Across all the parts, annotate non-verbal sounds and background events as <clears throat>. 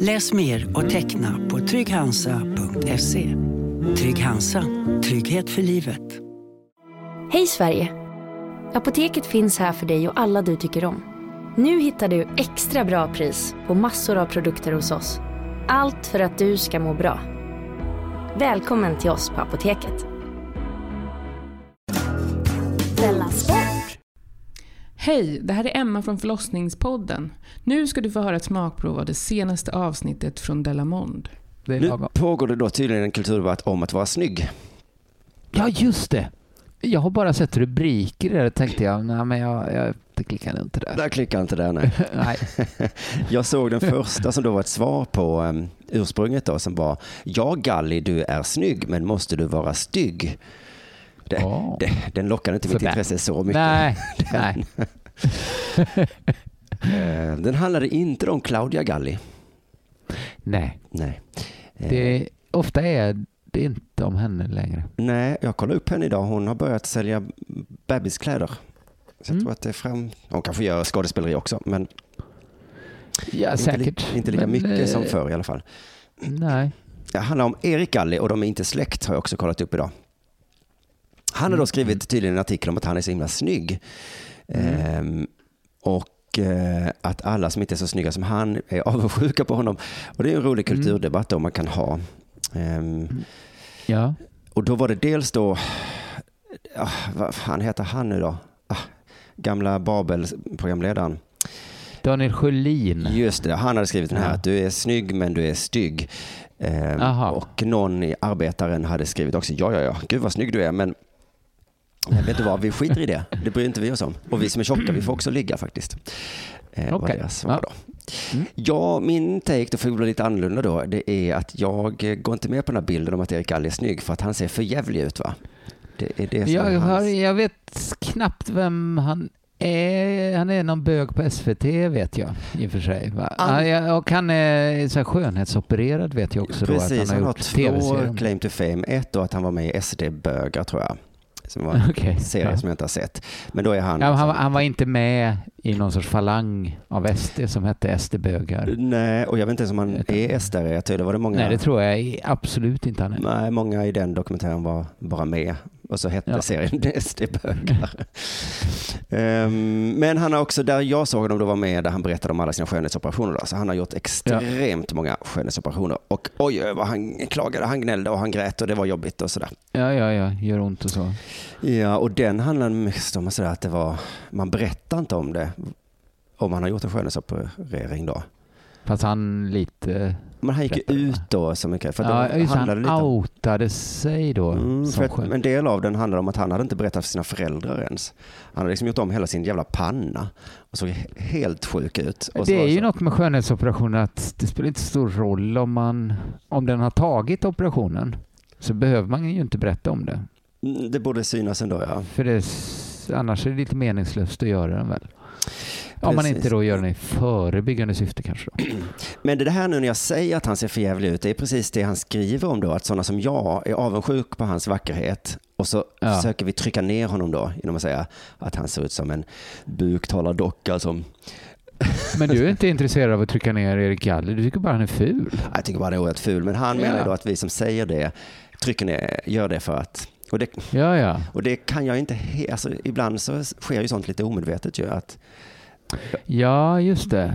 Läs mer och teckna på trygghansa.se. Trygg Hansa. Trygghet för livet. Hej Sverige! Apoteket finns här för dig och alla du tycker om. Nu hittar du extra bra pris på massor av produkter hos oss. Allt för att du ska må bra. Välkommen till oss på Apoteket. Hej, det här är Emma från förlossningspodden. Nu ska du få höra ett smakprov av det senaste avsnittet från Delamond. Nu pågår det då tydligen en kulturdebatt om att vara snygg. Ja, just det. Jag har bara sett rubriker där och tänkte jag, nej men jag, jag det klickar inte där. Där klickar inte det nej. <laughs> nej. <laughs> Jag såg den första som då var ett svar på um, ursprunget då som var Ja Galli, du är snygg men måste du vara stygg? Det, Åh. det, den lockade inte mitt intresse så mycket. Nej, <laughs> nej. Eh, Den handlade inte om Claudia Galli. nej. Nej. Eh, Det, ofta är det inte om henne längre. Nej, jag kollade upp henne idag. Hon har börjat sälja bebiskläder. Så jag Mm. tror att det är fram... Hon kanske gör skådespeleri också, men Ja, inte, säkert. li, inte lika Men, mycket som eh, förr i alla fall. Nej. Det handlar om Erik Galli och de är inte släkt har jag också kollat upp idag. Han har då Mm. skrivit tydligen en artikel om att han är så himla snygg. Och eh, att alla som inte är så snygga som han är <laughs> avundsjuka på honom. Och det är en rolig Mm. kulturdebatt då man kan ha. Ehm, Ja. och då var det dels då, ah, vad fan heter han nu då? Ah, gamla Babel-programledaren. Daniel Sjölin. Just det, han hade skrivit den här Ja. att du är snygg men du är stygg. Aha. och någon i Arbetaren hade skrivit också, ja ja ja, gud vad snygg du är men men vet du vad, vi skiter i det. Det bryr inte vi oss om. Och vi som är tjocka, vi får också ligga faktiskt. Eh, svar Ja. Mm. Ja, min take då får bli lite annorlunda då. Det är att jag går inte med på den här bilden om att Erik Galli är snygg för att han ser för jävlig ut va? Det är det som är Jag, har, hans... jag vet knappt vem han är. Han är någon bög på SVT vet jag i och för sig. Va? Han- Han, ja, och han är så här skönhetsopererad vet jag också. Precis, då, att han han har har gjort två claim to fame. Ett då att han var med i SD-bögar tror jag. Som var en <laughs> Okej, serie ja. som jag inte har sett. Men då är han... Ja, han, var- han var inte med i någon sorts falang av SD som hette SD-bögar. Nej, och jag vet inte ens om han är SD. Jag tror det var det många... Nej, det tror jag absolut inte han är. Nej, många i den dokumentären var bara med. Och så hette Ja. serien <laughs> SD-bögar. <laughs> Ehm, men han har också, där jag såg honom, då var med där han berättade om alla sina skönhetsoperationer. Då. Så han har gjort extremt många skönhetsoperationer. Och oj, oj, vad han klagade, han gnällde och han grät och det var jobbigt och sådär. Ja, ja, ja, gör ont och så. Ja, och den handlar mest om sådär att det var, man berättar inte om det. Om han har gjort en skönhetsoperering då. Fast han lite... Men han gick ju ut då så mycket. För Ja, det just handlade han lite outade sig då. Mm, för en del av den handlar om att han hade inte berättat för sina föräldrar ens. Han hade liksom gjort om hela sin jävla panna och såg he- helt sjuk ut. Det är ju så- något med skönhetsoperationer att det spelar inte så stor roll om man om den har tagit operationen så behöver man ju inte berätta om det. Mm, Det borde synas ändå ja. För det, annars är det lite meningslöst att göra den väl. Om man inte då gör den i förebyggande syfte kanske. Då. <clears throat> Men det här nu när jag säger att han ser för jävlig ut, det är precis det han skriver om då. Att sådana som jag är avundsjuk på hans vackerhet. Och så Ja. försöker vi trycka ner honom då genom att säga att han ser ut som en buktalardocka som <laughs> Men du är inte intresserad av att trycka ner Erik Galli, du tycker bara han är ful. Jag tycker bara han är oerhört ful. Men han Ja. menar då att vi som säger det trycker ner, gör det för att och det, Ja, ja. och det kan jag inte, alltså ibland så sker ju sånt lite omedvetet ju. Att, Ja, just det.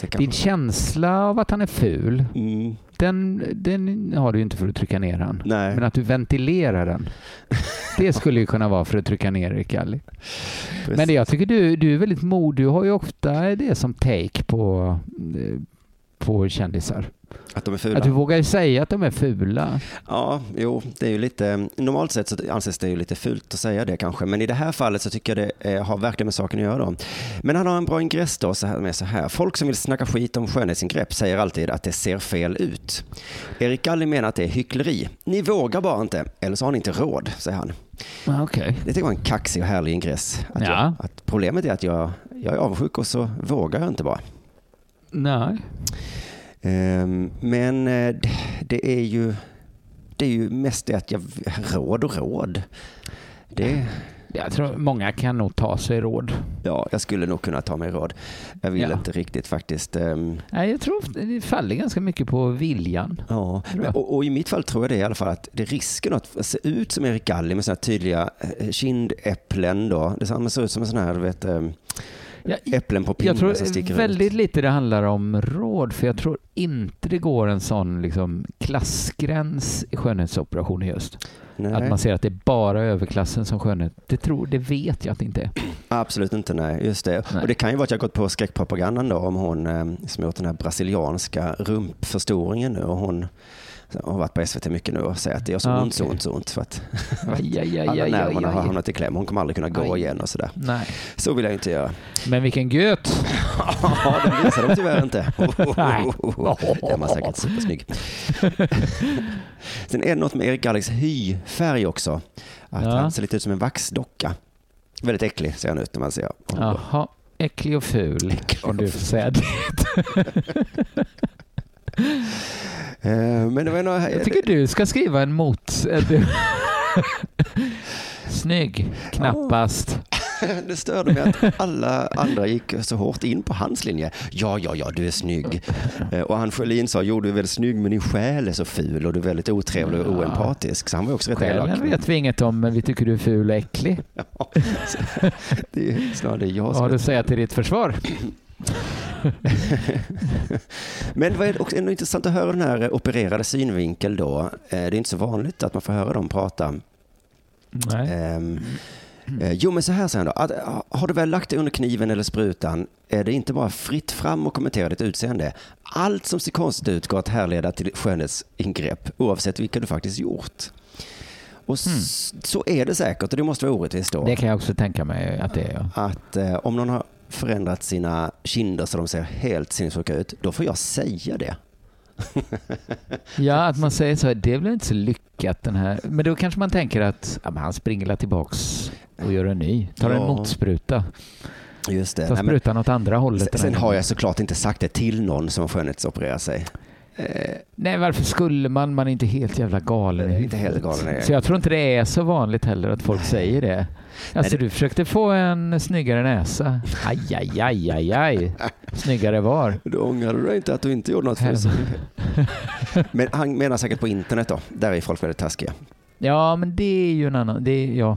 det Din känsla av att han är ful, mm, den, den har du inte för att trycka ner han. nej, Men att du ventilerar den, det skulle ju kunna vara för att trycka ner Erik precis. Men jag tycker du, du är väldigt mod. Du har ju ofta det som take på, eh, på kändisar. Att de är fula. Att du vågar säga att de är fula. Ja, jo, det är ju lite, normalt sett så anses det ju lite fult att säga det kanske, men i det här fallet så tycker jag det eh, har verkligen med saken att göra då. Men han har en bra ingress då, så här med så här. Folk som vill snacka skit om skönhetsingrepp säger alltid att det ser fel ut. Erik Galli menar att det är hyckleri. Ni vågar bara inte, eller så har ni inte råd, säger han. Ah, Okej. Det var en kaxig och härlig ingress. Att Ja. jag, att problemet är att jag, jag är avundsjuk och så vågar jag inte bara. Nej. Ehm, men eh, det- är ju det är ju mest det att jag råd och råd. Det, Jag tror många kan nog ta sig råd. ja, jag skulle nog kunna ta mig råd. Jag vill Ja. inte riktigt faktiskt. ehm, Nej, jag tror det faller ganska mycket på viljan. ja. Och, och i mitt fall tror jag det i alla fall att det är risken att se ut som Erik Galli med sådana tydliga eh, kindäpplen då. Det ser- ut som en sån här, vet, ehm, Ja, äpplen på pinne Jag tror som sticker väldigt ut. lite det handlar om råd, för jag tror inte det går en sån liksom, klassgräns i skönhetsoperationer just. Nej, Att man ser att det är bara överklassen som skönhet. Det, tror, det vet jag att det inte är. absolut inte, nej. Just det. Nej. Och det kan ju vara att jag gått på skräckpropagandan då om hon eh, som gjort den här brasilianska rumpförstoringen nu och hon har varit på SVT mycket nu och säger att det gör så Ah, ont, så okej. ont, så ont för att Aj, aj, aj, <laughs> alla nerverna har hamnat i kläm. Hon kommer aldrig kunna gå igen och sådär. Nej. Så vill jag inte göra. Men vilken göt! <laughs> Ja, den visar de tyvärr inte. <laughs> Den var säkert supersnygg. Sen är det något med Erik Galliks hyfärg också. Att Ja. han ser lite ut som en vaxdocka. Väldigt äcklig ser han ut när man ser honom. Jaha, äcklig och ful. Om du får säga det. Eh, Men det var några... Jag tycker du ska skriva en mot... eh, <laughs> Snygg, knappast. <laughs> Det störde mig att alla andra gick så hårt in på hans linje. Ja, ja, ja, du är snygg. Eh, Och han Sjölin sa, jo, du är väldigt snygg, men din själ är så ful och du är väldigt otrevlig och oempatisk. Så han var också rätt elak. Själen vet vi inget om, men vi tycker du är ful och äcklig. <laughs> Ja, det är snarare jag Vad som har du att säga till ditt försvar? <clears throat> <laughs> Men vad är det också ändå intressant att höra den här opererade synvinkel då. Eh, Det är inte så vanligt att man får höra dem prata. Nej. Eh, Jo, men så här säger han då. Ah, har du väl lagt dig under kniven eller sprutan är det inte bara fritt fram och kommentera ditt utseende. Allt som ser konstigt ut går att härleda till skönhetsingrepp oavsett vilka du faktiskt gjort. Och s- så är det säkert och det måste vara orättvist då. Det kan jag också tänka mig att det är. Ja. Att eh, om någon har förändrat sina kinder så de ser helt sinnessjuka ut, då får jag säga det. <laughs> ja, att man säger så här, det blir inte så lyckat den här. Men då kanske man tänker att ja, han springer tillbaks och gör en ny. Tar en Ja. motspruta. Just det. Tar Nej, men- sprutan åt andra hållet. Sen, sen har jag såklart inte sagt det till någon som har skönhetsopererat sig. Eh, Nej, varför skulle man? Man är inte helt jävla galen i inte helt galen, nej. Så jag tror inte det är så vanligt heller att folk säger det. Alltså det- du försökte få en snyggare näsa. Aj, aj, aj, aj, aj. Snyggare var. Då ångrar du dig inte att du inte gjorde något för Hem. <laughs> Men han menar säkert på internet då. Där är folk väldigt taskiga. Ja, men det är ju en annan... Det är, ja.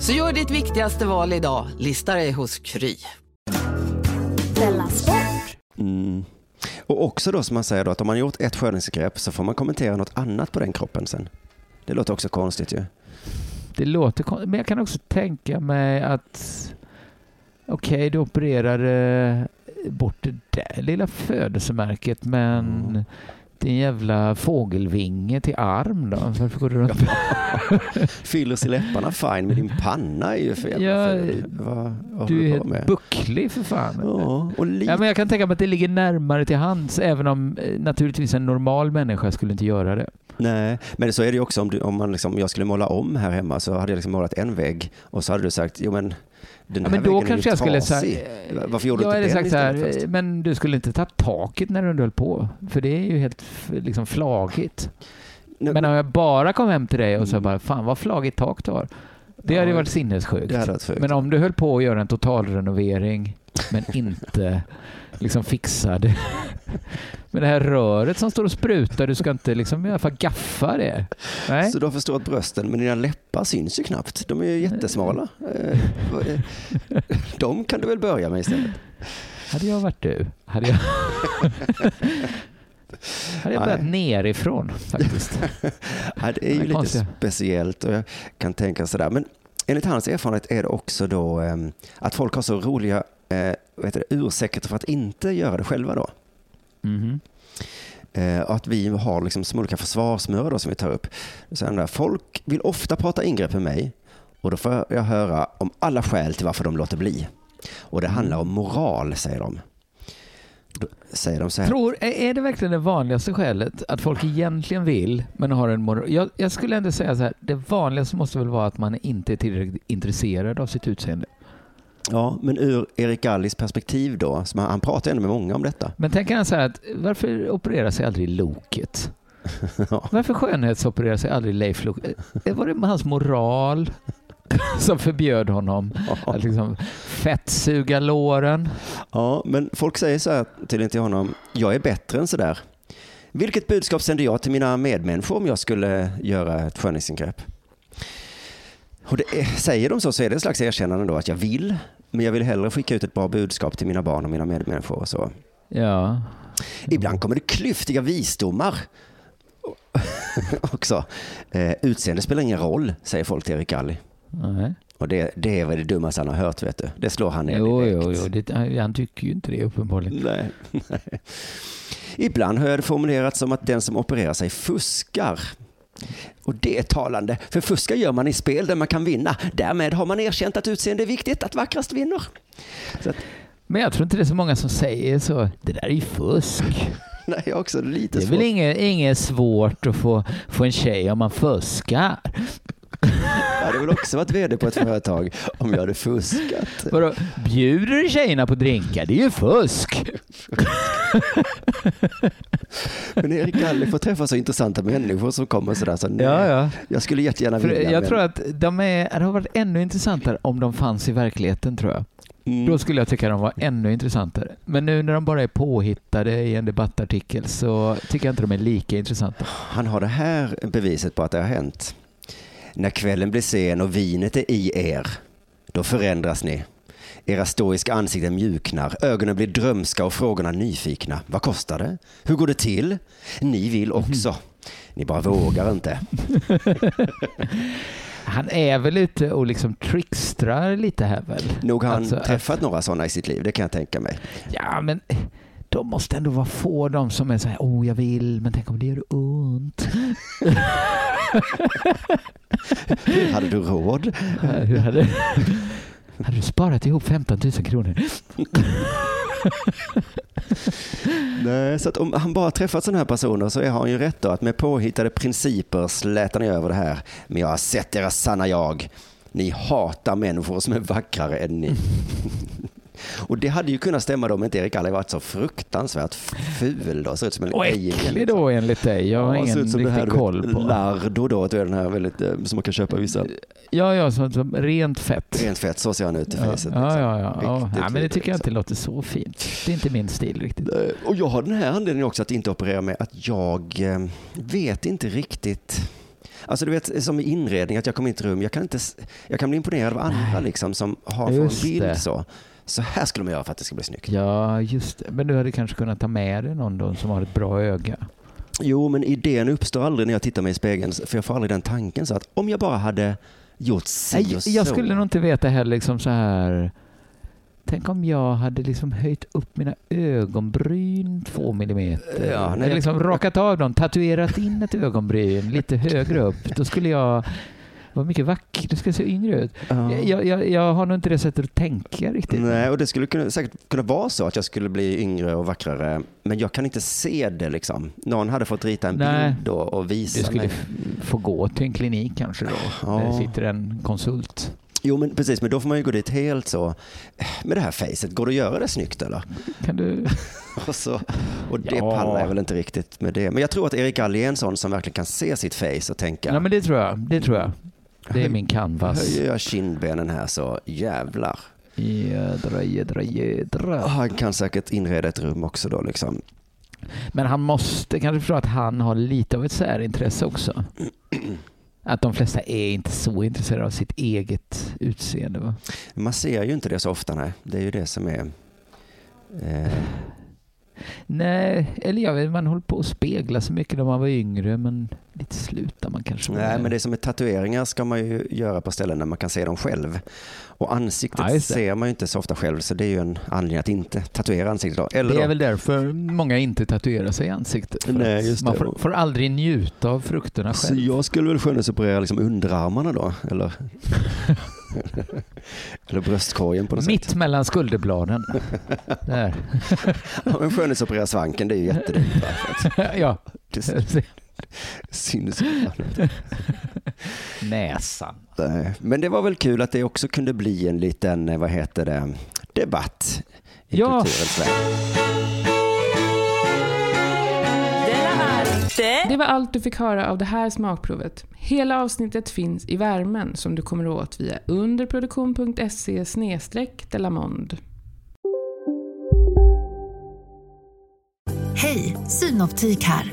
Så gör ditt viktigaste val idag, lista dig hos Kry. Mm. Och också då som man säger då att om man har gjort ett skönhetsingrepp så får man kommentera något annat på den kroppen sen. Det låter också konstigt ju. Det låter kon- Men jag kan också tänka mig att... Okej, du opererade bort det där lilla födelsemärket, men Mm. Din jävla fågelvinge till arm då? Varför går du runt <laughs> Fyller sig läpparna fine men din panna är ju fel. Ja, vad, vad Du är helt med? bucklig för fan. Ja, och lite Ja, men jag kan tänka mig att det ligger närmare till hands, även om eh, naturligtvis en normal människa skulle inte göra det. Nej, men så är det ju också om, du, om man liksom, jag skulle måla om här hemma så hade jag liksom målat en vägg och så hade du sagt, jo men den Ja, men då kanske jag skulle säga... Varför gjorde du inte den istället här, först? men du skulle inte ta taket när du höll på. För det är ju helt liksom flagigt. Men om jag bara kom hem till dig och sa bara, fan vad flagigt tak du har. Det hade ju varit sinnessjukt. det hade varit sjukt. Men om du höll på att göra en totalrenovering men <laughs> inte liksom fixade med det här röret som står och sprutar, du ska inte liksom i alla fall gaffa det. Nej. Så du har förstorat brösten, men dina läppar syns ju knappt. De är ju jättesmala. Eh, <laughs> De kan du väl börja med istället? Hade jag varit du, hade jag, <laughs> hade jag börjat nerifrån faktiskt. <laughs> Ja, det är ju Det är lite konstigt. speciellt och jag kan tänka sådär. Men enligt hans erfarenhet är det också då eh, att folk har så roliga eh, heter det, ursäkter för att inte göra det själva då. Mhm. Eh, och att vi har liksom som olika försvarsmörer då som vi tar upp. Så här, folk vill ofta prata ingrepp med mig och då får jag höra om alla skäl till varför de låter bli. Och det handlar om moral, säger de. Säger de så här. Tror, är det verkligen det vanligaste skälet? Att folk egentligen vill, men har en moral? Jag, jag skulle ändå säga så här, det vanligaste måste väl vara att man inte är tillräckligt intresserad av sitt utseende. Ja, men ur Erik Gallis perspektiv då, som han, han pratar ändå med många om detta. Men tänker han så här, att varför opererar sig aldrig Loket? <laughs> Varför skönhetsopererar sig aldrig Leif Loket? Eh, Var det med hans moral <laughs> som förbjöd honom att liksom fettsuga låren? Ja, men folk säger så här tydligen till honom, jag är bättre än så där. Vilket budskap sänder jag till mina medmänniskor om jag skulle göra ett skönhetsingrepp? Och det är, säger de så så är det en slags erkännande då att jag vill, men jag vill hellre skicka ut ett bra budskap till mina barn och mina medmänniskor. Och så. Ja. Ibland kommer det klyftiga visdomar <laughs> också. Eh, utseende spelar ingen roll, säger folk till Erik Galli. Nej. Och det, det är väl det dummaste han har hört, vet du. Det slår han ner Jo, direkt. jo, jo. Det, han tycker ju inte det uppenbarligen. Nej, nej. <laughs> Ibland hör jag det formulerat som att den som opererar sig fuskar. Och det är talande, för fuska gör man i spel där man kan vinna. Därmed har man erkänt att utseende är viktigt, att vackrast vinner. Att, Men jag tror inte det är så många som säger så. Det där är ju fusk. <laughs> nej, har också lite Det är svårt. väl inget, inget svårt att få, få en tjej om man fuskar? Jag hade väl också varit vd på ett företag om jag hade fuskat. Vadå, bjuder du tjejerna på drinkar? Det är ju fusk. Men Erik Galli får träffa så intressanta människor som kommer sådär. Så nej, Ja, ja. Jag skulle jättegärna För vilja. jag men- tror att de är, det har varit ännu intressantare om de fanns i verkligheten tror jag. Mm. Då skulle jag tycka de var ännu intressantare. Men nu när de bara är påhittade i en debattartikel så tycker jag inte de är lika intressanta. Han har det här beviset på att det har hänt. När kvällen blir sen och vinet är i er, då förändras ni. Era stoiska ansikten mjuknar, ögonen blir drömska och frågorna nyfikna. Vad kostar det? Hur går det till? Ni vill också. Ni bara vågar inte. <laughs> Han är väl ute och liksom trickstrar lite här väl? Nog har han Alltså, att- träffat några sådana i sitt liv, det kan jag tänka mig. Ja, men de måste ändå vara få de som är så här, oh jag vill, men tänk om det gör ont. Hur <laughs> hade du råd? <laughs> Hur hade, hade du sparat ihop 15 000 kronor? <laughs> Nej, så om han bara träffat sådana här personer så har han ju rätt då att med påhittade principer slätar ni över det här. Men jag har sett era sanna jag. Ni hatar människor som är vackrare än ni. Och det hade ju kunnat stämma då om inte Erik Alle varit så fruktansvärt ful då. Ser ut som en Och äcklig liksom. då enligt dig. Jag har Ja, ingen här, riktig du koll på. Lardo då, den här väldigt, eh, som man kan köpa vissa. Ja, ja, som, som rent fett. Rent fett, så ser han ut i Ja, ja, liksom. ja, ja. ja. Riktigt ja men det tycker jag liksom. inte låter så fint. Det är inte min stil riktigt. Eh, Och jag har den här anledningen också att inte operera med att jag eh, vet inte riktigt. Alltså du vet som i inredning, att jag kommer in i ett rum, jag kan, inte, jag kan bli imponerad av andra liksom som har en bild det. så. Så här skulle man göra för att det ska bli snyggt. Ja, just det. Men du hade kanske kunnat ta med dig någon då som har ett bra öga. Jo, men idén uppstår aldrig när jag tittar mig i spegeln, för jag får aldrig den tanken så att om jag bara hade gjort si och så. jag skulle nog inte veta heller liksom så här. Tänk om jag hade liksom höjt upp mina ögonbryn två millimeter. Ja, nej, Eller liksom rakat av dem, tatuerat in ett ögonbryn lite högre upp. Då skulle jag Vad mycket vacker, du ska se yngre ut. Jag, jag, jag har nog inte det sättet att tänka riktigt. Nej, och det skulle kunna, säkert kunna vara så att jag skulle bli yngre och vackrare. Men jag kan inte se det liksom. Någon hade fått rita en Nej. bild då och visa Du skulle mig. få gå till en klinik kanske då. Ja. Där sitter en konsult. Jo, men precis, men då får man ju gå dit helt så. Med det här facet, går det att göra det snyggt eller? Kan du... <laughs> Och, så, och det Ja. pallar jag väl inte riktigt med det. Men jag tror att Erik Alli är en sån som verkligen kan se sitt face och tänka. Ja men det tror jag. Det tror jag. Det är min canvas. Höjer jag kindbenen här så jävlar. Jädra, jädra, jädra. Han kan säkert inreda ett rum också då liksom. Men han måste kanske förstå att han har lite av ett särintresse också. <clears throat> Att de flesta är inte så intresserade av sitt eget utseende. Va? Man ser ju inte det så ofta, nej. Det är ju det som är... Eh, Nej, eller jag vet man håller på att spegla så mycket när man var yngre men lite slutar man kanske med nej, men det är som med tatueringar ska man ju göra på ställen där man kan se dem själv. Och ansiktet Ja, ser man ju inte så ofta själv, så det är ju en anledning att inte tatuera ansiktet. Då. Eller Det är då, väl därför många inte tatuerar sig i ansiktet. Nej, just man får, får aldrig njuta av frukterna så själv. jag skulle väl skönhetsoperera liksom underarmarna då, eller? <laughs> eller bröstkorgen på något Mitt sätt. mellan skulderbladen. <laughs> Där. Ja, men skönhetsoperera svanken, det är ju jättedyrt. att <laughs> ja. Ju. Näsan. Men det var väl kul att det också kunde bli en liten, eh, vad heter det, debatt i Ja. kulturens värld. Det var allt du fick höra av det här smakprovet. Hela avsnittet finns i värmen som du kommer åt via underproduktion.se delamond. Hej, Synoptik här.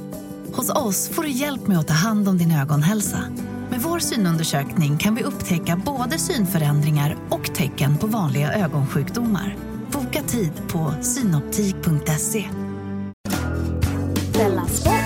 Hos oss får du hjälp med att ta hand om din ögonhälsa. Med vår synundersökning kan vi upptäcka både synförändringar och tecken på vanliga ögonsjukdomar. Boka tid på synoptik.se. Della Sport.